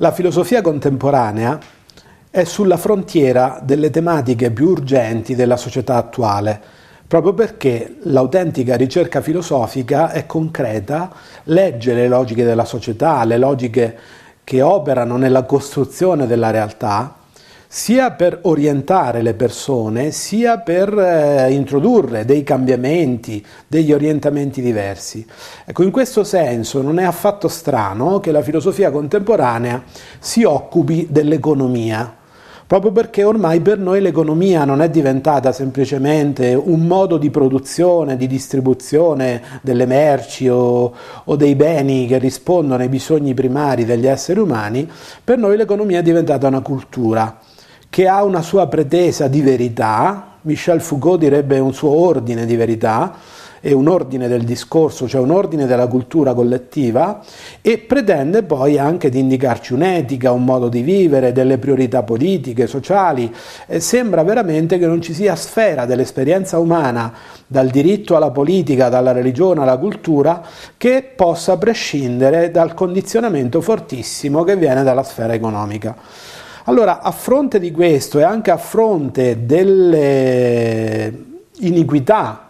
La filosofia contemporanea è sulla frontiera delle tematiche più urgenti della società attuale, proprio perché l'autentica ricerca filosofica è concreta, legge le logiche della società, le logiche che operano nella costruzione della realtà sia per orientare le persone, sia per eh, introdurre dei cambiamenti, degli orientamenti diversi. Ecco, in questo senso non è affatto strano che la filosofia contemporanea si occupi dell'economia, proprio perché ormai per noi l'economia non è diventata semplicemente un modo di produzione, di distribuzione delle merci o, o, dei beni che rispondono ai bisogni primari degli esseri umani, per noi l'economia è diventata una cultura che ha una sua pretesa di verità, Michel Foucault direbbe un suo ordine di verità, è un ordine del discorso, cioè un ordine della cultura collettiva e pretende poi anche di indicarci un'etica, un modo di vivere, delle priorità politiche, sociali. E sembra veramente che non ci sia sfera dell'esperienza umana, dal diritto alla politica, dalla religione alla cultura, che possa prescindere dal condizionamento fortissimo che viene dalla sfera economica. Allora, a fronte di questo e anche a fronte delle iniquità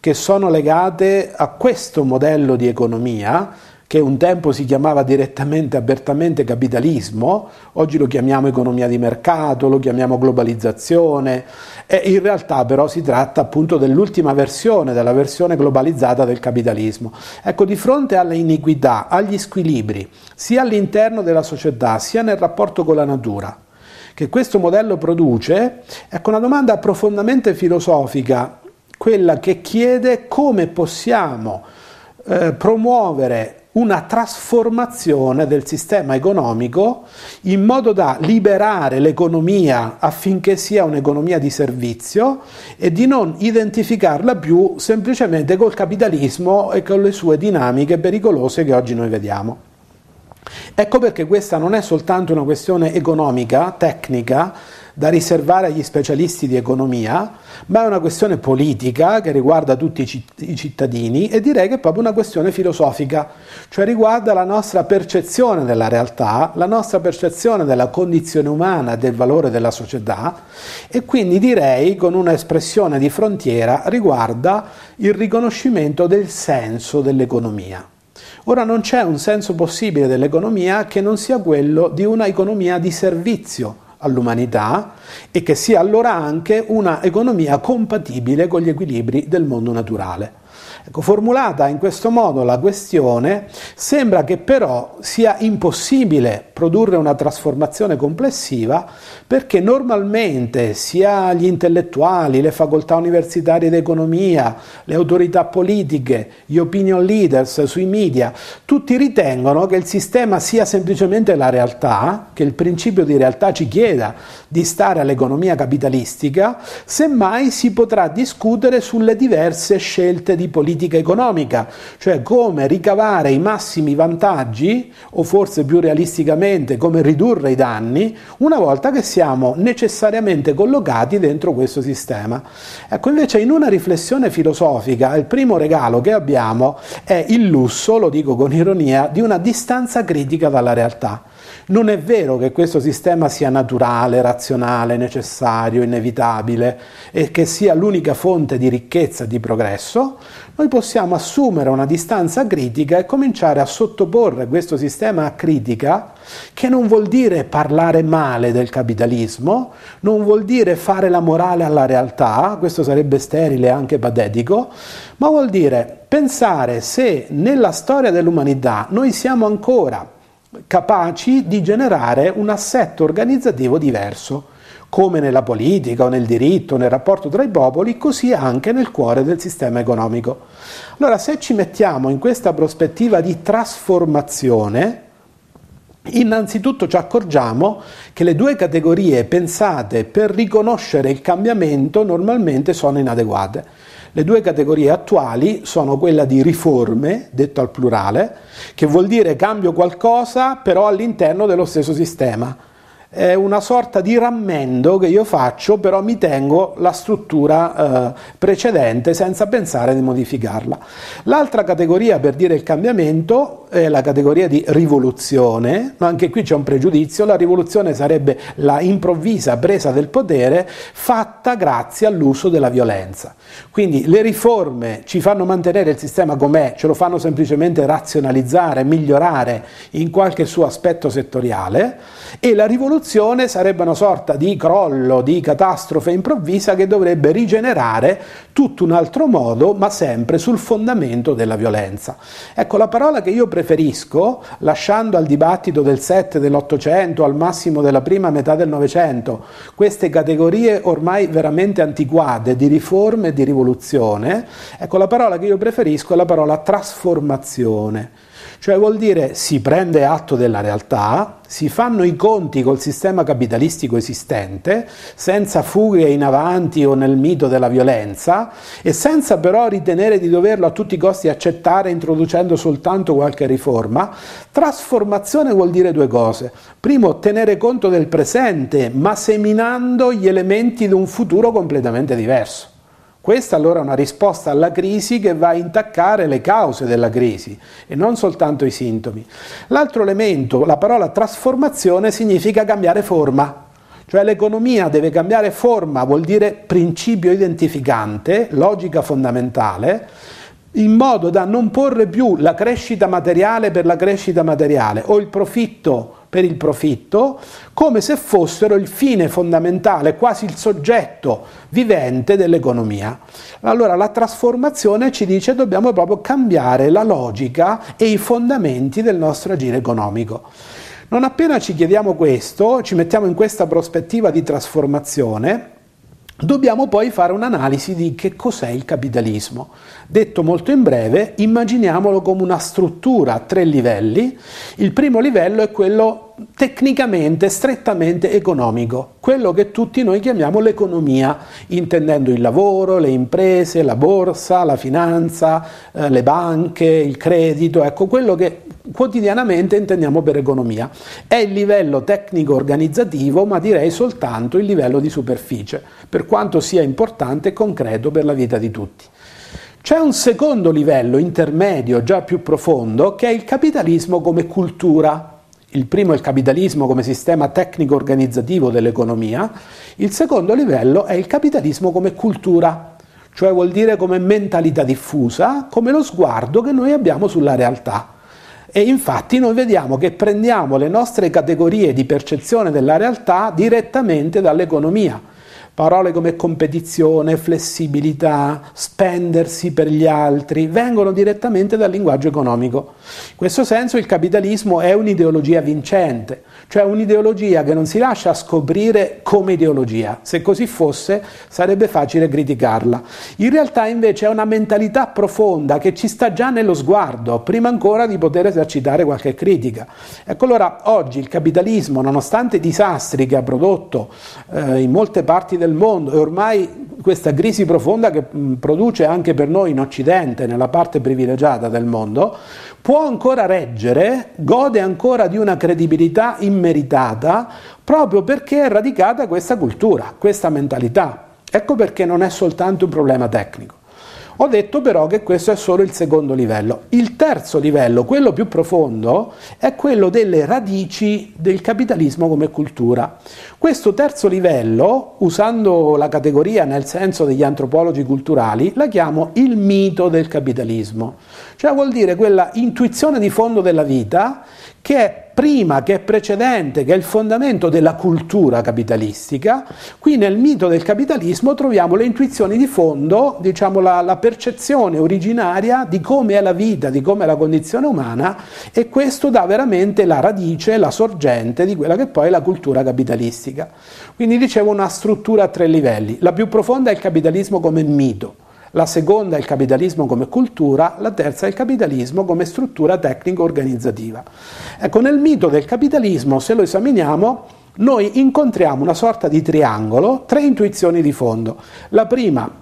che sono legate a questo modello di economia, che un tempo si chiamava direttamente, apertamente capitalismo, oggi lo chiamiamo economia di mercato, lo chiamiamo globalizzazione, e in realtà però si tratta appunto dell'ultima versione, della versione globalizzata del capitalismo. Ecco, di fronte alle iniquità, agli squilibri, sia all'interno della società, sia nel rapporto con la natura, che questo modello produce, ecco una domanda profondamente filosofica, quella che chiede come possiamo eh, promuovere una trasformazione del sistema economico in modo da liberare l'economia affinché sia un'economia di servizio e di non identificarla più semplicemente col capitalismo e con le sue dinamiche pericolose che oggi noi vediamo. Ecco perché questa non è soltanto una questione economica, tecnica, da riservare agli specialisti di economia, ma è una questione politica che riguarda tutti i cittadini e direi che è proprio una questione filosofica, cioè riguarda la nostra percezione della realtà, la nostra percezione della condizione umana, del valore della società e quindi direi con un'espressione di frontiera riguarda il riconoscimento del senso dell'economia. Ora non c'è un senso possibile dell'economia che non sia quello di una economia di servizio all'umanità e che sia allora anche una economia compatibile con gli equilibri del mondo naturale. Ecco, formulata in questo modo la questione, sembra che però sia impossibile produrre una trasformazione complessiva perché normalmente sia gli intellettuali, le facoltà universitarie d'economia, le autorità politiche, gli opinion leaders sui media, tutti ritengono che il sistema sia semplicemente la realtà, che il principio di realtà ci chieda di stare all'economia capitalistica, semmai si potrà discutere sulle diverse scelte di politica politica economica, cioè come ricavare i massimi vantaggi o forse più realisticamente come ridurre i danni una volta che siamo necessariamente collocati dentro questo sistema. Ecco invece in una riflessione filosofica il primo regalo che abbiamo è il lusso, lo dico con ironia, di una distanza critica dalla realtà. Non è vero che questo sistema sia naturale, razionale, necessario, inevitabile e che sia l'unica fonte di ricchezza e di progresso. Noi possiamo assumere una distanza critica e cominciare a sottoporre questo sistema a critica, che non vuol dire parlare male del capitalismo, non vuol dire fare la morale alla realtà, questo sarebbe sterile e anche patetico, ma vuol dire pensare se nella storia dell'umanità noi siamo ancora capaci di generare un assetto organizzativo diverso, come nella politica o nel diritto, nel rapporto tra i popoli, così anche nel cuore del sistema economico. Allora, se ci mettiamo in questa prospettiva di trasformazione, Innanzitutto ci accorgiamo che le due categorie pensate per riconoscere il cambiamento normalmente sono inadeguate. Le due categorie attuali sono quella di riforme, detto al plurale, che vuol dire cambio qualcosa però all'interno dello stesso sistema. È una sorta di rammendo che io faccio, però mi tengo la struttura eh, precedente senza pensare di modificarla. L'altra categoria per dire il cambiamento è la categoria di rivoluzione, ma anche qui c'è un pregiudizio, la rivoluzione sarebbe la improvvisa presa del potere fatta grazie all'uso della violenza. Quindi le riforme ci fanno mantenere il sistema com'è, ce lo fanno semplicemente razionalizzare, migliorare in qualche suo aspetto settoriale e la rivoluzione sarebbe una sorta di crollo, di catastrofe improvvisa che dovrebbe rigenerare tutto un altro modo, ma sempre sul fondamento della violenza. Ecco, la parola che io preferisco, lasciando al dibattito del 7 dell'Ottocento, al massimo della prima metà del Novecento, queste categorie ormai veramente antiquate di riforme e di rivoluzione, ecco, la parola che io preferisco è la parola trasformazione. Cioè vuol dire si prende atto della realtà, si fanno i conti col sistema capitalistico esistente, senza fughe in avanti o nel mito della violenza e senza però ritenere di doverlo a tutti i costi accettare introducendo soltanto qualche riforma. Trasformazione vuol dire due cose. Primo, tenere conto del presente, ma seminando gli elementi di un futuro completamente diverso. Questa allora è una risposta alla crisi che va a intaccare le cause della crisi e non soltanto i sintomi. L'altro elemento, la parola trasformazione, significa cambiare forma. Cioè l'economia deve cambiare forma, vuol dire principio identificante, logica fondamentale, in modo da non porre più la crescita materiale per la crescita materiale o il profitto per il profitto, come se fossero il fine fondamentale, quasi il soggetto vivente dell'economia. Allora la trasformazione ci dice dobbiamo proprio cambiare la logica e i fondamenti del nostro agire economico. Non appena ci chiediamo questo, ci mettiamo in questa prospettiva di trasformazione, Dobbiamo poi fare un'analisi di che cos'è il capitalismo. Detto molto in breve, immaginiamolo come una struttura a tre livelli. Il primo livello è quello tecnicamente, strettamente economico, quello che tutti noi chiamiamo l'economia, intendendo il lavoro, le imprese, la borsa, la finanza, eh, le banche, il credito, ecco quello che quotidianamente intendiamo per economia. È il livello tecnico organizzativo, ma direi soltanto il livello di superficie, per quanto sia importante e concreto per la vita di tutti. C'è un secondo livello intermedio, già più profondo, che è il capitalismo come cultura. Il primo è il capitalismo come sistema tecnico organizzativo dell'economia, il secondo livello è il capitalismo come cultura, cioè vuol dire come mentalità diffusa, come lo sguardo che noi abbiamo sulla realtà. E infatti noi vediamo che prendiamo le nostre categorie di percezione della realtà direttamente dall'economia. Parole come competizione, flessibilità, spendersi per gli altri vengono direttamente dal linguaggio economico. In questo senso il capitalismo è un'ideologia vincente, cioè un'ideologia che non si lascia scoprire come ideologia. Se così fosse sarebbe facile criticarla. In realtà invece è una mentalità profonda che ci sta già nello sguardo, prima ancora di poter esercitare qualche critica. Ecco allora oggi il capitalismo, nonostante i disastri che ha prodotto eh, in molte parti del mondo e ormai questa crisi profonda che mh, produce anche per noi in Occidente, nella parte privilegiata del mondo, può ancora reggere, gode ancora di una credibilità immeritata proprio perché è radicata questa cultura, questa mentalità. Ecco perché non è soltanto un problema tecnico. Ho detto però che questo è solo il secondo livello. Il terzo livello, quello più profondo, è quello delle radici del capitalismo come cultura. Questo terzo livello, usando la categoria nel senso degli antropologi culturali, la chiamo il mito del capitalismo. Cioè vuol dire quella intuizione di fondo della vita che è prima, che è precedente, che è il fondamento della cultura capitalistica. Qui nel mito del capitalismo troviamo le intuizioni di fondo, diciamo la, la percezione originaria di come è la vita, di come è la condizione umana e questo dà veramente la radice, la sorgente di quella che poi è la cultura capitalistica. Quindi dicevo una struttura a tre livelli. La più profonda è il capitalismo come mito la seconda è il capitalismo come cultura, la terza è il capitalismo come struttura tecnico-organizzativa. Ecco, nel mito del capitalismo, se lo esaminiamo, noi incontriamo una sorta di triangolo, tre intuizioni di fondo. La prima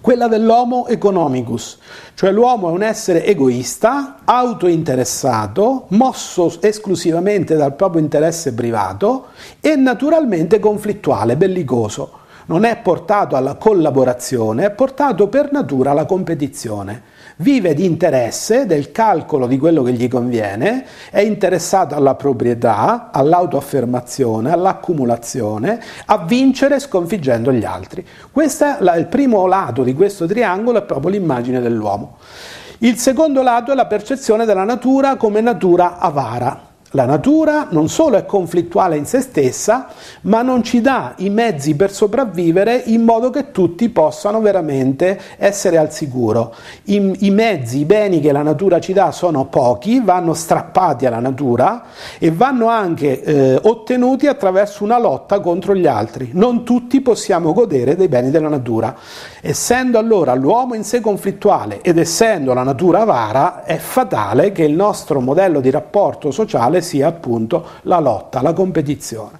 quella dell'homo economicus, cioè l'uomo è un essere egoista, autointeressato, mosso esclusivamente dal proprio interesse privato e naturalmente conflittuale, bellicoso. Non è portato alla collaborazione, è portato per natura alla competizione vive di interesse, del calcolo di quello che gli conviene, è interessato alla proprietà, all'autoaffermazione, all'accumulazione, a vincere sconfiggendo gli altri. Questo è il primo lato di questo triangolo, è proprio l'immagine dell'uomo. Il secondo lato è la percezione della natura come natura avara. La natura non solo è conflittuale in se stessa, ma non ci dà i mezzi per sopravvivere in modo che tutti possano veramente essere al sicuro. I, I, mezzi, i beni che la natura ci dà sono pochi, vanno strappati alla natura e vanno anche eh, ottenuti attraverso una lotta contro gli altri. Non tutti possiamo godere dei beni della natura. Essendo allora l'uomo in sé conflittuale ed essendo la natura avara, è fatale che il nostro modello di rapporto sociale sia appunto la lotta, la competizione.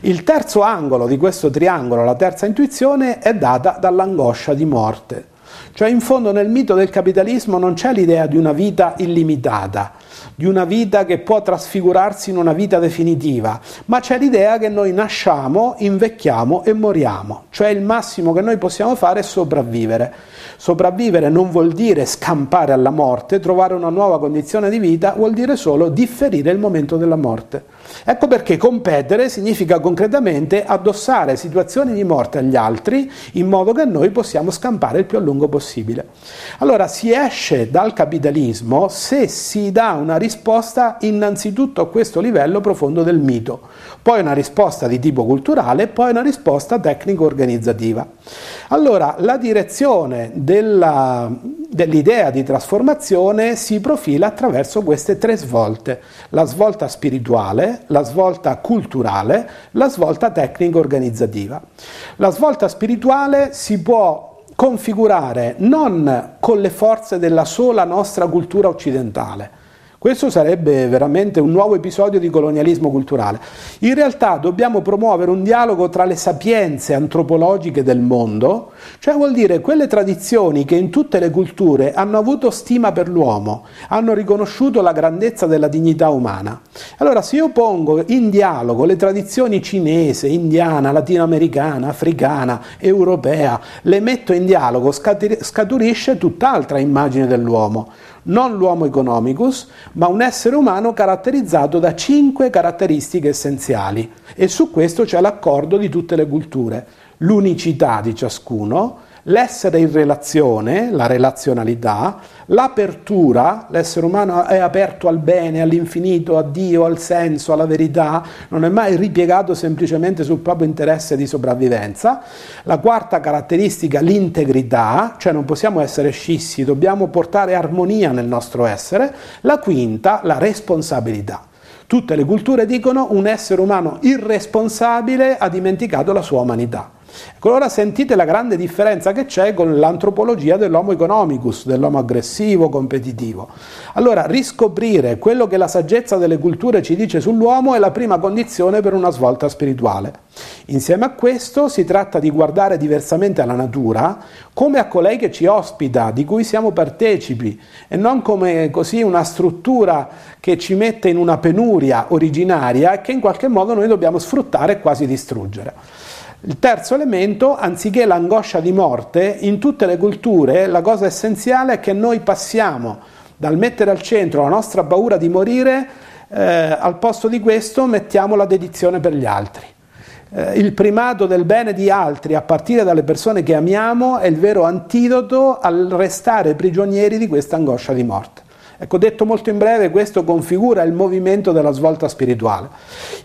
Il terzo angolo di questo triangolo, la terza intuizione, è data dall'angoscia di morte. Cioè in fondo nel mito del capitalismo non c'è l'idea di una vita illimitata, di una vita che può trasfigurarsi in una vita definitiva, ma c'è l'idea che noi nasciamo, invecchiamo e moriamo, cioè il massimo che noi possiamo fare è sopravvivere. Sopravvivere non vuol dire scampare alla morte, trovare una nuova condizione di vita, vuol dire solo differire il momento della morte. Ecco perché competere significa concretamente addossare situazioni di morte agli altri in modo che noi possiamo scampare il più a lungo possibile. Allora si esce dal capitalismo se si dà una risposta innanzitutto a questo livello profondo del mito, poi una risposta di tipo culturale e poi una risposta tecnico-organizzativa. Allora la direzione della, dell'idea di trasformazione si profila attraverso queste tre svolte, la svolta spirituale, la svolta culturale, la svolta tecnico-organizzativa. La svolta spirituale si può configurare non con le forze della sola nostra cultura occidentale, questo sarebbe veramente un nuovo episodio di colonialismo culturale. In realtà dobbiamo promuovere un dialogo tra le sapienze antropologiche del mondo, cioè vuol dire quelle tradizioni che in tutte le culture hanno avuto stima per l'uomo, hanno riconosciuto la grandezza della dignità umana. Allora se io pongo in dialogo le tradizioni cinese, indiana, latinoamericana, africana, europea, le metto in dialogo, scaturisce tutt'altra immagine dell'uomo non l'uomo economicus, ma un essere umano caratterizzato da cinque caratteristiche essenziali. E su questo c'è l'accordo di tutte le culture, l'unicità di ciascuno, l'essere in relazione, la relazionalità, l'apertura, l'essere umano è aperto al bene, all'infinito, a Dio, al senso, alla verità, non è mai ripiegato semplicemente sul proprio interesse di sopravvivenza. La quarta caratteristica, l'integrità, cioè non possiamo essere scissi, dobbiamo portare armonia nel nostro essere. La quinta, la responsabilità. Tutte le culture dicono un essere umano irresponsabile ha dimenticato la sua umanità. Ecco, allora sentite la grande differenza che c'è con l'antropologia dell'homo economicus, dell'uomo aggressivo, competitivo. Allora, riscoprire quello che la saggezza delle culture ci dice sull'uomo è la prima condizione per una svolta spirituale. Insieme a questo si tratta di guardare diversamente alla natura come a colei che ci ospita, di cui siamo partecipi, e non come così una struttura che ci mette in una penuria originaria e che in qualche modo noi dobbiamo sfruttare e quasi distruggere. Il terzo elemento, anziché l'angoscia di morte, in tutte le culture la cosa essenziale è che noi passiamo dal mettere al centro la nostra paura di morire, eh, al posto di questo mettiamo la dedizione per gli altri. Eh, il primato del bene di altri a partire dalle persone che amiamo è il vero antidoto al restare prigionieri di questa angoscia di morte. Ecco, detto molto in breve, questo configura il movimento della svolta spirituale.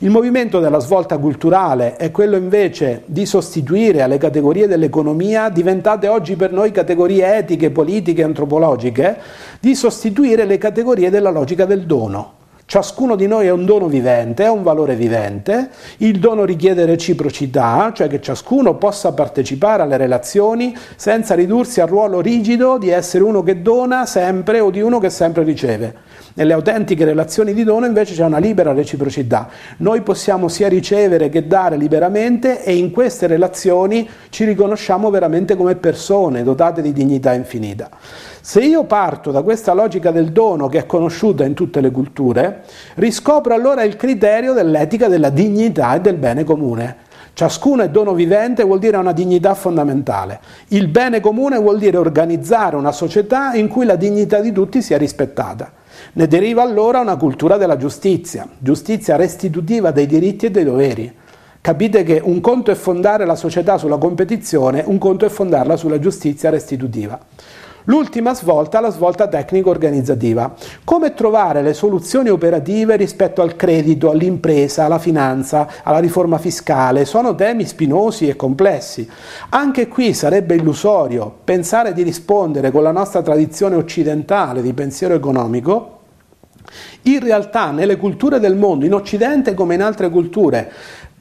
Il movimento della svolta culturale è quello invece di sostituire alle categorie dell'economia, diventate oggi per noi categorie etiche, politiche, antropologiche, di sostituire le categorie della logica del dono. Ciascuno di noi è un dono vivente, è un valore vivente, il dono richiede reciprocità, cioè che ciascuno possa partecipare alle relazioni senza ridursi al ruolo rigido di essere uno che dona sempre o di uno che sempre riceve. Nelle autentiche relazioni di dono invece c'è una libera reciprocità. Noi possiamo sia ricevere che dare liberamente e in queste relazioni ci riconosciamo veramente come persone dotate di dignità infinita. Se io parto da questa logica del dono che è conosciuta in tutte le culture, riscopro allora il criterio dell'etica della dignità e del bene comune. Ciascuno è dono vivente vuol dire una dignità fondamentale. Il bene comune vuol dire organizzare una società in cui la dignità di tutti sia rispettata. Ne deriva allora una cultura della giustizia, giustizia restitutiva dei diritti e dei doveri. Capite che un conto è fondare la società sulla competizione, un conto è fondarla sulla giustizia restitutiva. L'ultima svolta la svolta tecnico-organizzativa. Come trovare le soluzioni operative rispetto al credito, all'impresa, alla finanza, alla riforma fiscale? Sono temi spinosi e complessi. Anche qui sarebbe illusorio pensare di rispondere con la nostra tradizione occidentale di pensiero economico in realtà nelle culture del mondo, in Occidente come in altre culture,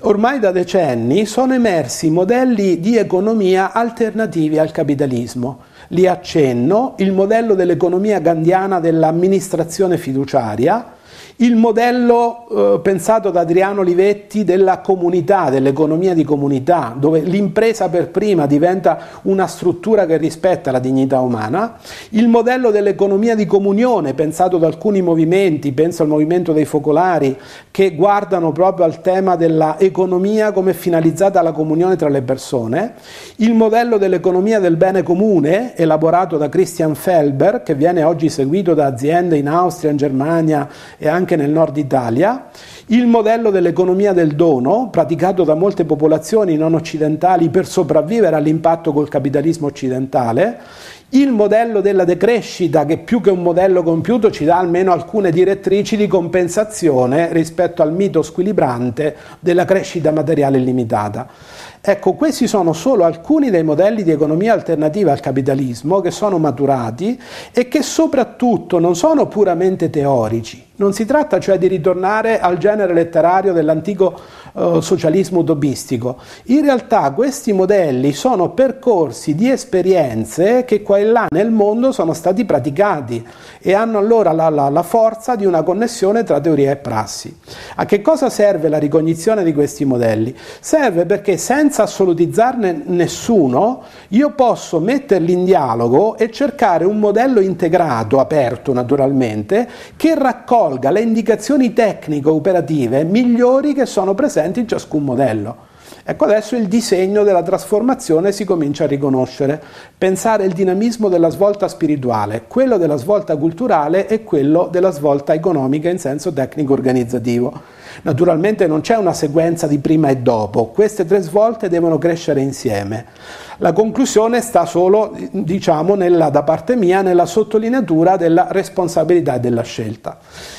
ormai da decenni sono emersi modelli di economia alternativi al capitalismo. Li accenno, il modello dell'economia gandiana dell'amministrazione fiduciaria, il modello eh, pensato da Adriano Livetti della comunità, dell'economia di comunità, dove l'impresa per prima diventa una struttura che rispetta la dignità umana, il modello dell'economia di comunione pensato da alcuni movimenti, penso al movimento dei focolari, che guardano proprio al tema dell'economia come finalizzata alla comunione tra le persone, il modello dell'economia del bene comune, elaborato da Christian Felber, che viene oggi seguito da aziende in Austria, in Germania e anche anche nel nord Italia, il modello dell'economia del dono, praticato da molte popolazioni non occidentali per sopravvivere all'impatto col capitalismo occidentale, il modello della decrescita, che più che un modello compiuto ci dà almeno alcune direttrici di compensazione rispetto al mito squilibrante della crescita materiale illimitata. Ecco, questi sono solo alcuni dei modelli di economia alternativa al capitalismo che sono maturati e che soprattutto non sono puramente teorici. Non si tratta cioè di ritornare al genere letterario dell'antico eh, socialismo utopistico. In realtà questi modelli sono percorsi di esperienze che qua e là nel mondo sono stati praticati e hanno allora la, la, la forza di una connessione tra teoria e prassi. A che cosa serve la ricognizione di questi modelli? Serve perché senza assolutizzarne nessuno io posso metterli in dialogo e cercare un modello integrato, aperto naturalmente, che raccolga le indicazioni tecnico-operative migliori che sono presenti in ciascun modello. Ecco adesso il disegno della trasformazione si comincia a riconoscere, pensare il dinamismo della svolta spirituale, quello della svolta culturale e quello della svolta economica in senso tecnico-organizzativo. Naturalmente non c'è una sequenza di prima e dopo, queste tre svolte devono crescere insieme. La conclusione sta solo, diciamo, nella, da parte mia, nella sottolineatura della responsabilità e della scelta.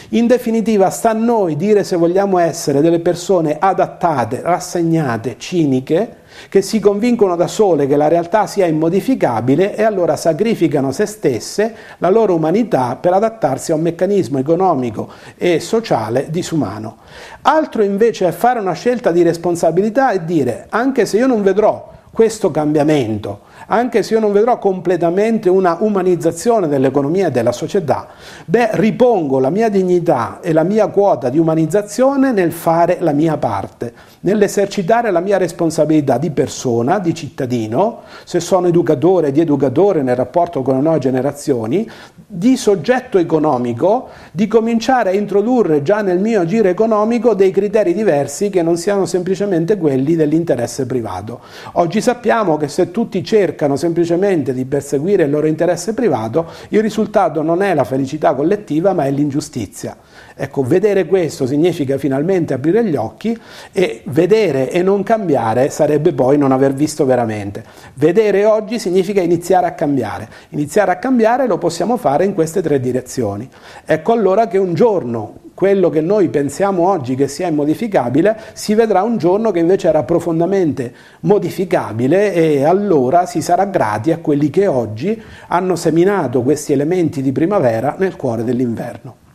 In definitiva, sta a noi dire se vogliamo essere delle persone adattate, rassegnate, ciniche, che si convincono da sole che la realtà sia immodificabile e allora sacrificano se stesse, la loro umanità, per adattarsi a un meccanismo economico e sociale disumano. Altro invece è fare una scelta di responsabilità e dire, anche se io non vedrò questo cambiamento, anche se io non vedrò completamente una umanizzazione dell'economia e della società, beh, ripongo la mia dignità e la mia quota di umanizzazione nel fare la mia parte, nell'esercitare la mia responsabilità di persona, di cittadino, se sono educatore, di educatore nel rapporto con le nuove generazioni, di soggetto economico, di cominciare a introdurre già nel mio agire economico dei criteri diversi che non siano semplicemente quelli dell'interesse privato. Oggi sappiamo che se tutti cercano semplicemente di perseguire il loro interesse privato, il risultato non è la felicità collettiva ma è l'ingiustizia. Ecco, vedere questo significa finalmente aprire gli occhi e vedere e non cambiare sarebbe poi non aver visto veramente. Vedere oggi significa iniziare a cambiare. Iniziare a cambiare lo possiamo fare in queste tre direzioni. Ecco allora che un giorno quello che noi pensiamo oggi che sia immodificabile, si vedrà un giorno che invece era profondamente modificabile e allora si sarà grati a quelli che oggi hanno seminato questi elementi di primavera nel cuore dell'inverno.